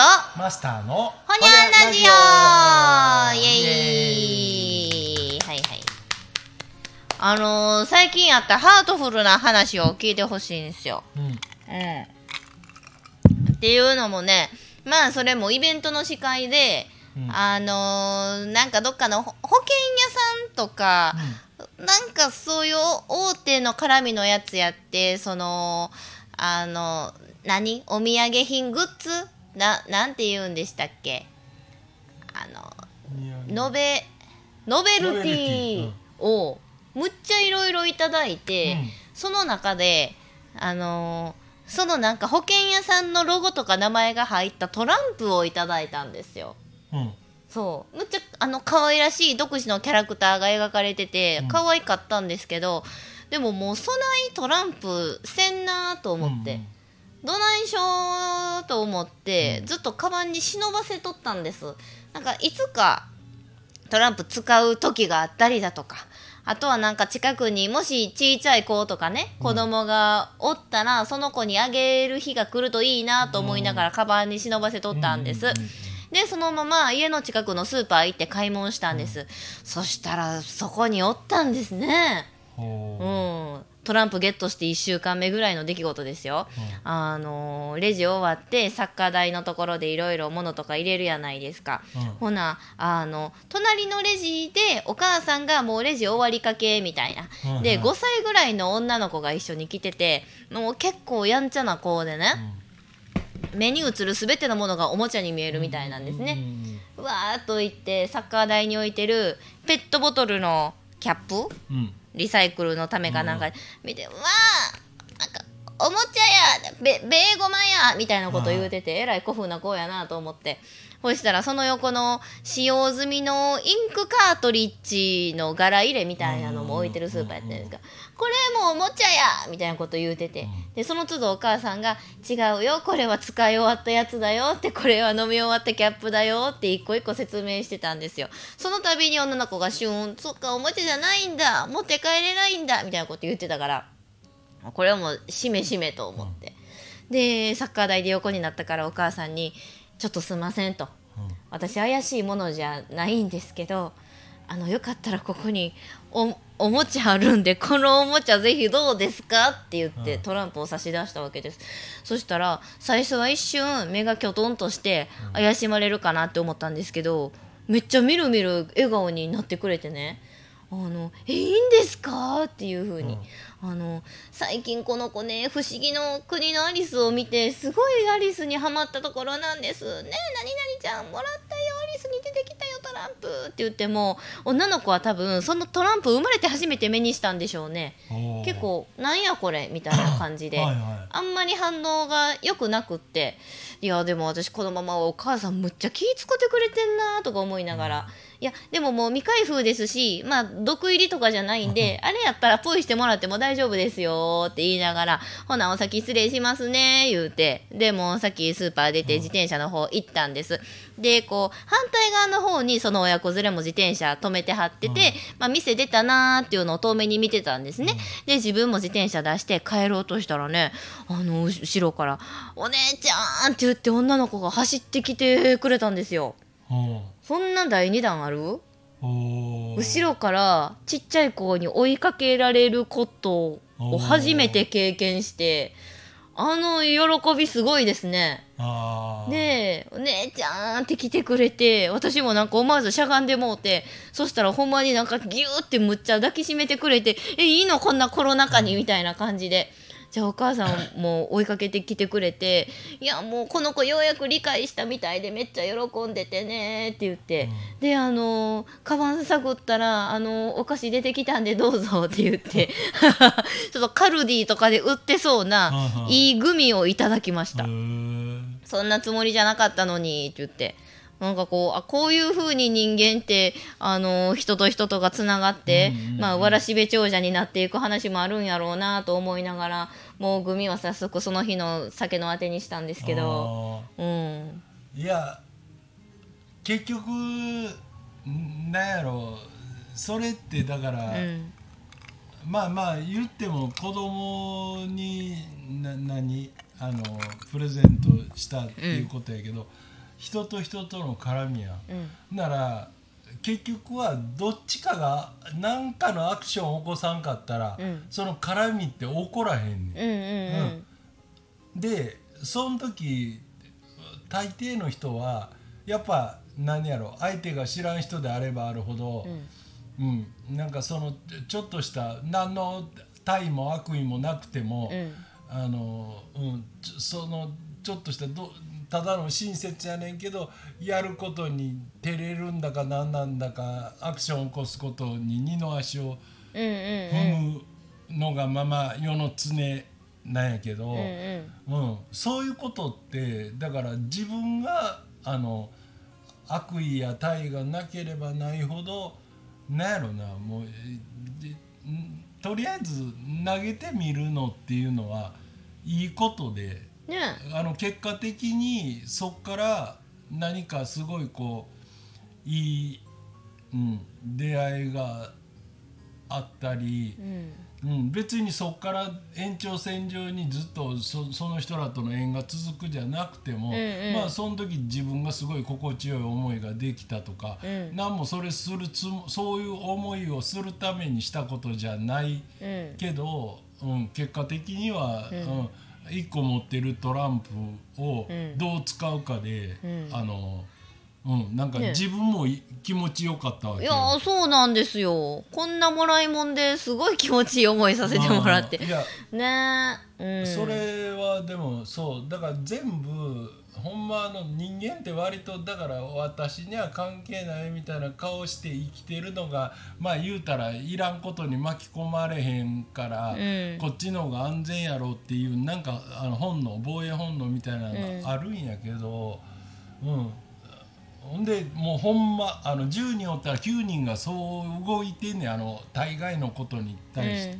とマスターのほにゃんラジオ。イエーイ。はいはい。あのー、最近あったハートフルな話を聞いてほしいんですよ。うん。うん。っていうのもね、まあそれもイベントの司会で、うん。あのー、なんかどっかのほ保険屋さんとか、なんかそういう大手の絡みのやつやって、その、あの、何？お土産品グッズな、なんて言うんでしたっけ？あの、ノベ、ノベルティをむっちゃいろいろいただいて、うん。その中で、あのーそのなんか保険屋さんのロゴとか名前が入ったトランプをいただいたんですよ。うん。そう。むっちゃあの可愛らしい独自のキャラクターが描かれててうん。可愛かったんですけど、でももうそないトランプせんなと思って、どないしょーと思って、ずっとカバンに忍ばせとったんです。なんかいつかトランプ使う時があったりだとかあとはなんか近くにもしちいちゃい子とかね子供がおったらその子にあげる日が来るといいなと思いながらカバンに忍ばせとったんです、でそのまま家の近くのスーパー行って買い物したんです、そしたらそこにおったんですね。ほうん、トランプゲットして1週間目ぐらいの出来事ですよ、あのレジ終わってサッカー台のところでいろいろ物とか入れるやないですか、うん。ほなあの隣のレジでお母さんがもうレジ終わりかけみたいな、うんでうん。5歳ぐらいの女の子が一緒に来ててもう結構やんちゃな子でね、目に映る全てのものがおもちゃに見えるみたいなんですね、うわーっと行ってサッカー台に置いてるペットボトルのキャップうんうんリサイクルのためかなんか見て、うわあなんかおもちゃやべベーゴマやみたいなこと言うてて、えらい古風な子やなと思ってそしたらその横の使用済みのインクカートリッジの柄入れみたいなのも置いてるスーパーやったんですが、これもおもちゃやみたいなこと言うてて、でその都度お母さんが「違うよこれは使い終わったやつだよ」ってこれは飲み終わったキャップだよって一個一個説明してたんですよ。その度に女の子が「シューンそっかおもちゃじゃないんだ持って帰れないんだ」みたいなこと言ってたから。これはもうしめしめと思って、でサッカー台で横になったからお母さんに「ちょっとすんません」と「私怪しいものじゃないんですけどあのよかったらここにおおもちゃあるんでこのおもちゃぜひどうですか?」って言ってうん。トランプを差し出したわけです。そしたら最初は一瞬目がきょとんとして怪しまれるかなって思ったんですけどめっちゃみるみる笑顔になってくれてねあのえいいんですか？っていう風に、あの最近この子ね不思議の国のアリスを見てすごいアリスにはまったところなんです。ねえ何々ちゃんもらったよアリスに出てきたよトランプ。って言っても女の子は多分そのトランプ生まれて初めて目にしたんでしょうね。結構なんやこれみたいな感じで。はいはい。あんまり反応が良くなくっていやでも私このままお母さんむっちゃ気使ってくれてんなとか思いながら、いやでももう未開封ですしまあ毒入りとかじゃないんであれやったらポイしてもらっても大丈夫ですよって言いながらほなお先失礼しますね言うて。でもうさっきスーパー出て自転車の方行ったんです。でこう反対側の方にその親子連れも自転車止めてはってて、まあ、店出たなーっていうのを遠目に見てたんですね、で自分も自転車出して帰ろうとしたらねあのう後ろから「お姉ちゃん!」って言って女の子が走ってきてくれたんですよ。ほそんな第2弾ある？後ろからちっちゃい子に追いかけられることを初めて経験してあの喜びすごいですね。で「お姉ちゃん」って来てくれて私もなんか思わずしゃがんでもうてそしたらほんまになんかギューってむっちゃ抱きしめてくれて「えいいのこんなコロナ禍に」みたいな感じで。じゃあお母さんも追いかけてきてくれて「いやもうこの子ようやく理解したみたいでめっちゃ喜んでてね」って言って、であのカバン探ったらあのお菓子出てきたんでどうぞって言って。ちょっとカルディとかで売ってそうなうんうんいいグミをいただきました。そんなつもりじゃなかったのにって言ってなんかこうあこういう風に人間ってあの人と人とがつながって、うんうんうんまあ、わらしべ長者になっていく話もあるんやろうなと思いながらもうグミは早速その日の酒のあてにしたんですけど。うん。いや結局んなんやろそれってだから、うん。まあまあ言っても子供にな何あのプレゼントしたっていうことやけど、人と人との絡みやん、うん。なら結局はどっちかが何かのアクションを起こさんかったら、うん。その絡みって起こらへんねん。うんうんでその時大抵の人はやっぱ何やろ相手が知らん人であればあるほどう、ん。うん。なんかそのちょっとした何の対も悪意もなくても、うん。あの、うん、そのちょっとしたどただの親切やねんけどやることに照れるんだか何なんだかアクションを起こすことに二の足を踏むのがまま世の常なんやけど、うんうん。うん、そういうことってだから自分があの悪意や対がなければないほどなんやろなもうとりあえず投げてみるのっていうのはいいことでね。あの結果的にそっから何かすごいこういい、うん、出会いがあったり。うん。うん、別にそこから延長線上にずっとそその人らとの縁が続くじゃなくても、うんうん。まあその時自分がすごい心地よい思いができたとか、うん。何もそれするつもそういう思いをするためにしたことじゃないうん。けど、うん、結果的には、ううんん1個持ってるトランプをうん。どう使うかで、うん。あのうん、なんかね。自分もい気持ちよかったわけいよ。やそうなんですよ。こんなもらいもんですごい気持ちいい思いさせてもらって。うん。いやね。え、うん、それはでもそうだから全部ほんまあの人間って割とだから私には関係ないみたいな顔して生きてるのがまあ言うたらいらんことに巻き込まれへんから、うん。こっちの方が安全やろっていうなんかあの本能防衛本能みたいなのがあるんやけど、うんほんでもうほんまあの10人おったら9人がそう動いてんねん。あの大概のことに対して。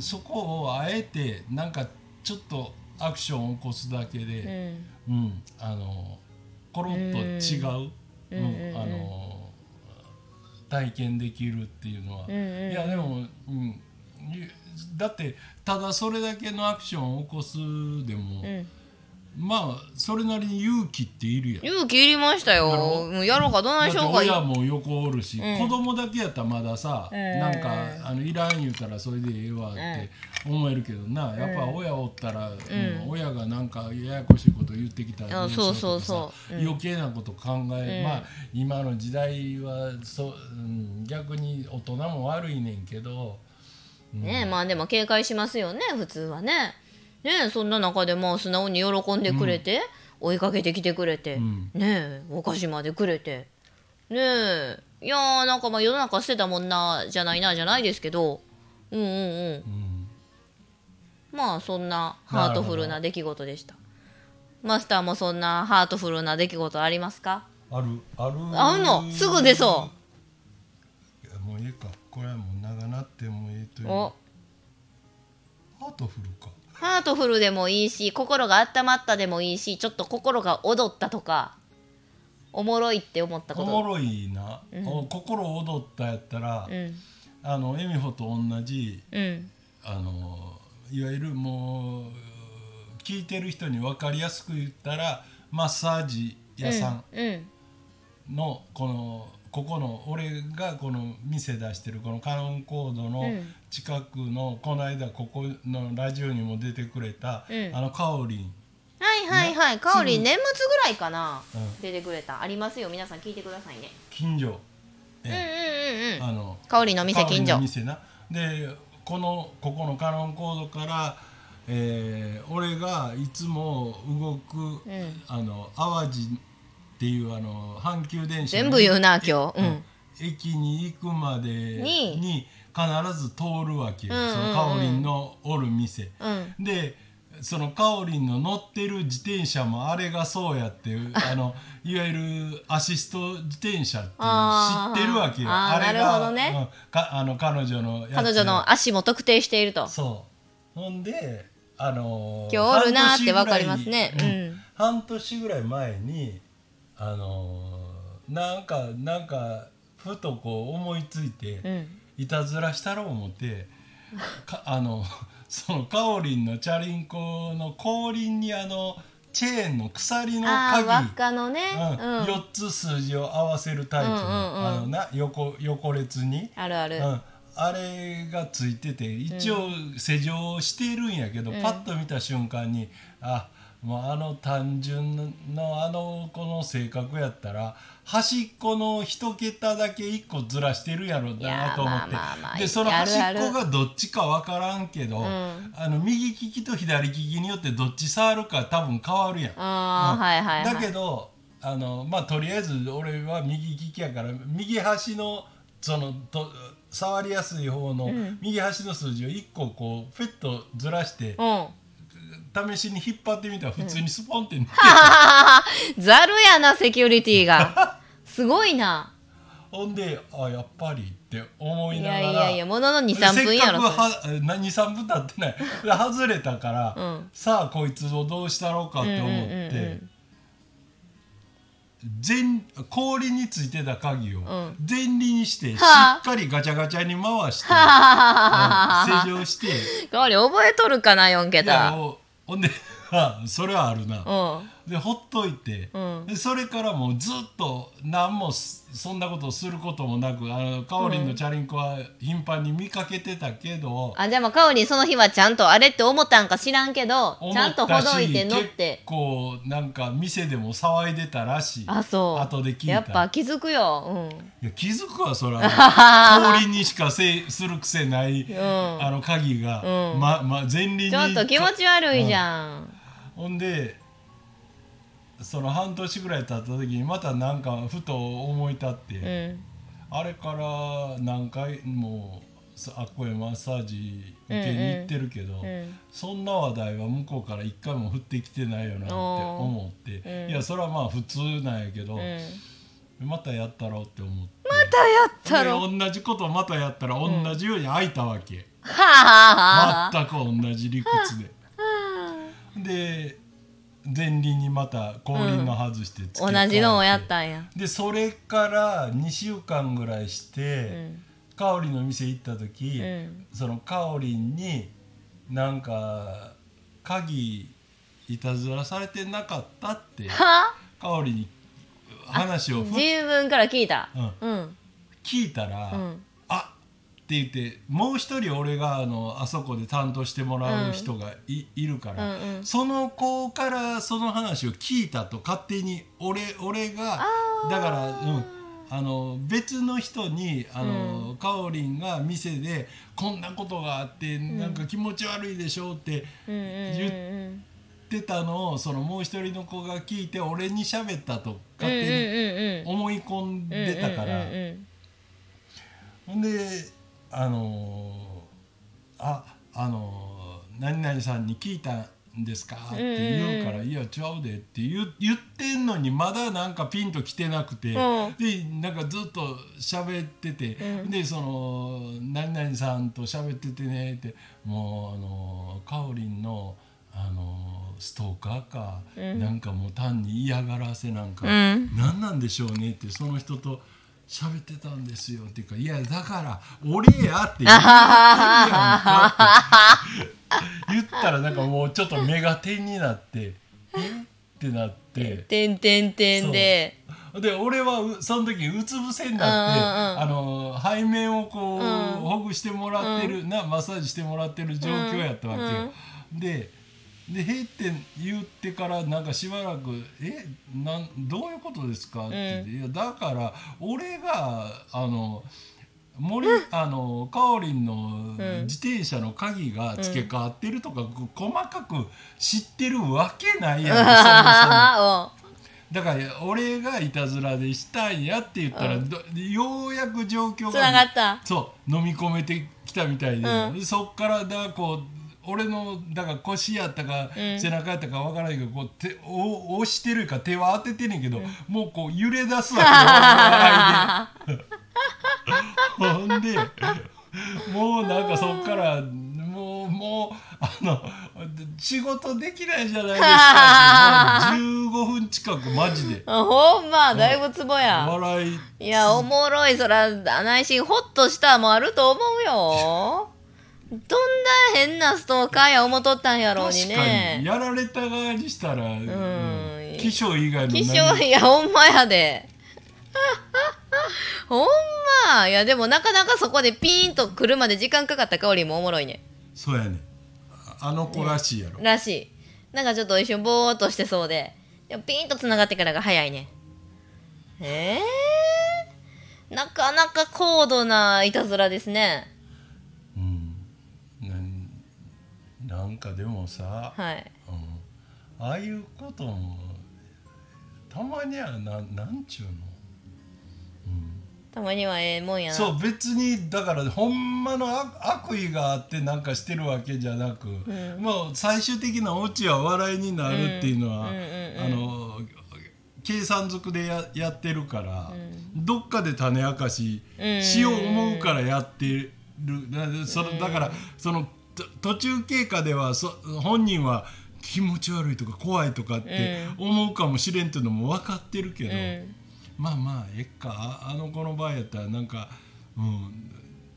そこをあえてなんかちょっとアクションを起こすだけうん。で、うんあのコロッと違う、うん。うんうんあの体験できるっていうのは、うんうん。いやでも、うん、いだってただそれだけのアクションを起こすでも、うんまあそれなりに勇気っているやん。勇気いりましたよ。やろ？もうやろうかどないだってしようか。親も横おるし、うん。子供だけやったらまださ、うん。なんかあのいらん言うたらそれでええわって思えるけどな、やっぱ親おったら、うん。親がなんかややこしいこと言ってきたらあどうしようとかさそうそうそうう。ん。余計なこと考え、うん。まあ今の時代はそう、うん、逆に大人も悪いねんけど、うん。ねえまあでも警戒しますよね普通はねねえそんな中でまあ素直に喜んでくれて、追いかけてきてくれて、うん。ねえお菓子までくれてねえいやーなんかまあ世の中捨てたもんなじゃないなじゃないですけどうんうんうん。うん。まあそんなハートフルな出来事でした。マスターもそんなハートフルな出来事ありますか？あるある。の？すぐ出そいやもうええか。これはもう長なってもええという。お。ハートフルかハートフルでもいいし心が温まったでもいいしちょっと心が踊ったとかおもろいって思ったこと。おもろいな、お心躍ったやったら、うん。あのエミホと同じうん。あのいわゆるもう聞いてる人に分かりやすく言ったらマッサージ屋さん。うん。のこのここの俺がこの店出してるこのカノンコードのうん。近くのこの間ここのラジオにも出てくれた、うん。あのカオリン。はいはいはい。かおりん。年末ぐらいかな、うん。出てくれた。ありますよ。皆さん聞いてくださいね。近所、うんうんえうんうん。あのかおりんの店近所。店な。でこのここのカノンコードから、えー俺がいつも動く、うん。あの淡路っていうあの阪急電車の全部言うな今日。うん。駅に行くまでにに。必ず通るわけよ、うんうんうん。そのカオリンのおる店。うん。でそのカオリンの乗ってる自転車もあれがそうやって あのいわゆるアシスト自転車って知ってるわけよ。あーれがなるほどね。うんかあの彼女の彼女の足も特定していると。そう。ほんであのー今日おるなーって半年ぐらいわかりますねうん。半年ぐらい前にあのーなんかなんかふとこう思いついて、うん。いたずらしたろう思って かあの そのカオリンのチャリンコの後輪にあのチェーンの鎖のああ輪っ鍵かのね。うん。うん。4つ数字を合わせるタイプの,、うんうんうん。あのな横横列に、あるある。うん、あれがついてて一応施錠しているんやけど、うん。パッと見た瞬間にあもうあの単純のあの子の性格やったら端っこの一桁だけ1個ずらしてるやろいやなと思って。まあまあまあでその端っこがどっちか分からんけど、ん。あの右利きと左利きによってどっち触るか多分変わるやん。ああ、うんはいはいはい。だけどあのまあとりあえず俺は右利きやから右端のそのと触りやすい方のん。右端の数字を1個こうフェッとずらしてうん試しに引っ張ってみたら普通にスポンって抜けて、ざるやなセキュリティが。すごいな。ほんであやっぱりって思いいながら。やいやいやものの23分やろせっかくは23分経ってないで外れたから、うん。さあこいつをどうしたろうかって思って、うんうんうんうん。前氷についてた鍵をん。前輪にしてしはあ。っかりガチャガチャに回して、うん施錠して。代わり覚えとるかな4いや桁ほんで あそれはあるな、うん。でほっといて、うん。でそれからもうずっと何もすそんなことをすることもなくあのかおりんのチャリンコは頻繁に見かけてたけど、あじゃあまあかおりんその日はちゃんとあれって思ったんか知らんけど思ちゃんとほどいて乗っ結て構なんか店でも騒いでたらしい。あそう。後で聞いた。やっぱ気づくよ。うん。いや気づくわそれは。氷にしかせする癖ない、ん。あの鍵が、うん。まま前輪にちょっと気持ち悪いじゃん。ほんでその半年ぐらい経った時にまたなんかふと思い立って、うん。あれから何回もさあっこへマッサージ受けに行ってるけど、うんそんな話題は向こうから一回も降ってきてないよなって思って、うん。いやそれはまあ普通なんやけど、うん。またやったろうって思って。またやったろ？で同じことまたやったら同じように開いたわけ、全く同じ理屈で。で前輪にまた後輪の外して付け替えて。同じのをやったんや。でそれから2週間ぐらいしうて、ん。かおりんの店行った時、うん。そのかおりんになんか鍵いたずらされてなかったっては？かおりに話をふ自分から聞いた。うん。うん。聞いたら、うん。あって言ってもう一人俺があのあそこで担当してもらう人がい,、いるから、うんうん。その子からその話を聞いたと勝手に俺俺がだから、うん、あの別の人にあの、かおりんが店でこんなことがあって、なんか気持ち悪いでしょってうんうん言ってたのをそのもう一人の子が聞いて俺に喋ったと勝手に手思い込んでたから。うんうんうん。ほんであのーああのー何々さんに聞いたんですか?」って言うから「いやちゃうで」って言言ってんのにまだなんかピンときてなくて、うんでなんかずっと喋ってて、うんでその「何々さんと喋っててね」ってもうあのーかおりんの。あのーストーカーか、うんなんかもう単に嫌がらせなんか、うん何なんでしょうねってその人と喋ってたんですよっていうかいやだから俺やって 言ったらなんかもうちょっと目が点になってえ？ってなって。てんてんてんでで俺はうその時うつ伏せになって、うんうんうん。あの背面をこう、うん。ほぐしてもらってる、なマッサージしてもらってる状況やったわけよ。でで「へい」って言ってからなんかしばらく「えなんどういうことですか?」って言って、いやだから俺があの森、あのかおりんの自転車の鍵が付け替わってるとか、こ細かく知ってるわけないやん、そもそも。あだから俺がいたずらでしたんやって言ったら、どようやく状況がつながった。そう飲み込めてきたみたいで、うん。でそっからだこう俺のだから腰やったか、うん背中やったかわからないけどこう手を押してるか手は当ててんねんけど、もうこう揺れ出すわけ。ほんでもうなんかそっからもうもうあの仕事できないじゃないですか。ってもう15分近くマジで。あ ほんまだいぶツボや。笑い。いやおもろい。そら内心ホッとしたもあると思うよどんな変なストーカーや思っとったんやろうに確かに。ねやられた側にしたら、うん。気象以外の気何象いやほんまやで。ほんま。いやでもなかなかそこでピーンと来るまで時間かかった香りもおもろいね。そうやね。あの子らしいやろ、らしい。なんかちょっと一瞬ぼーっとしてそうで。でもピーンとつながってからが早いね。えー、なかなか高度ないたずらですねなんかでもさ、はい。うん、ああいうこともたまにはななんちゅうの？たまにはええもんやな。そう別にだからほんまの悪悪意があってなんかしてるわけじゃなく、もう最終的なオチは笑いになるっていうのは、うん。うん。うん。あの計算づくでややってるから、どっかで種明かししよう思うからやってる。だそれだからそのと途中経過ではそ本人は気持ち悪いとか怖いとかって思うかもしれんっていうのも分かってるけど。うんまあまあえっかああの子の場合やったらなんか、うん、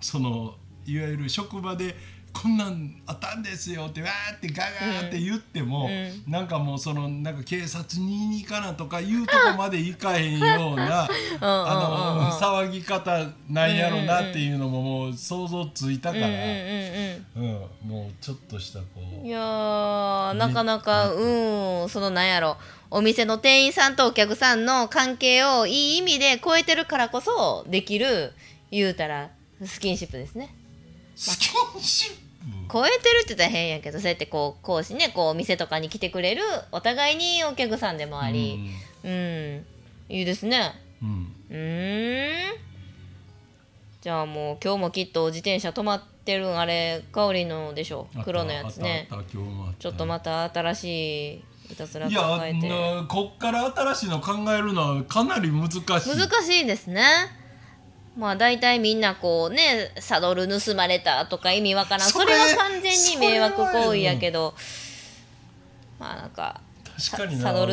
そのいわゆる職場で「こんなんあったんですよ」ってわーってガガーって言っても、うなんかもうそのなんか警察に行かなとかいうとこまでいかへんような あの騒ぎ方なんやろなっていうのももう想像ついたから、うんもうちょっとしたこういやーなかなかうんそのなんやろ。お店の店員さんとお客さんの関係をいい意味で超えてるからこそできる言うたらスキンシップですね。スキンシップ？超えてるって言ったら変やけどそうやってこう講師ねこうお店とかに来てくれるお互いにお客さんでもあり。うん、いいですね。うん。うん。じゃあもう今日もきっと自転車止まってるんあれ香りのでしょあった黒のやつね。あったあった今日もあった。ちょっとまた新しいいたずらいや考えてなこっから新しいの考えるのはかなり難しい。難しいですねまあ大体みんなこうねサドル盗まれたとか意味わからん。そそれれは完全に迷惑行為やけど。まあなんか確かにな。サドル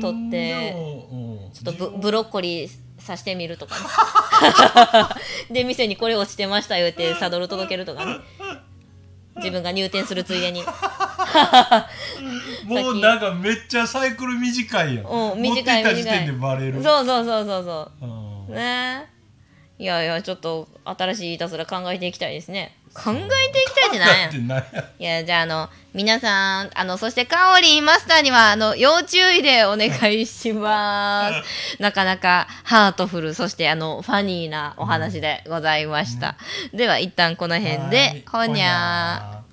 取ってうん。ちょっとブブロッコリー刺してみるとかね。で店にこれ落ちてました言うてサドル届けるとかね。自分が入店するついでに。もうなんかめっちゃサイクル短いやん。うん持って短いた時点でバレる。そうそうそうそうそう。うん。ねいやいやちょっと新しいいたずら考えていきたいですね。考えていきたいってなんや。い。やじゃああの皆さんあのそしてかおりんマスターにはあの要注意でお願いします。なかなかハートフルそしてあのファニーなお話でございました、では一旦この辺で、はい。ほにゃー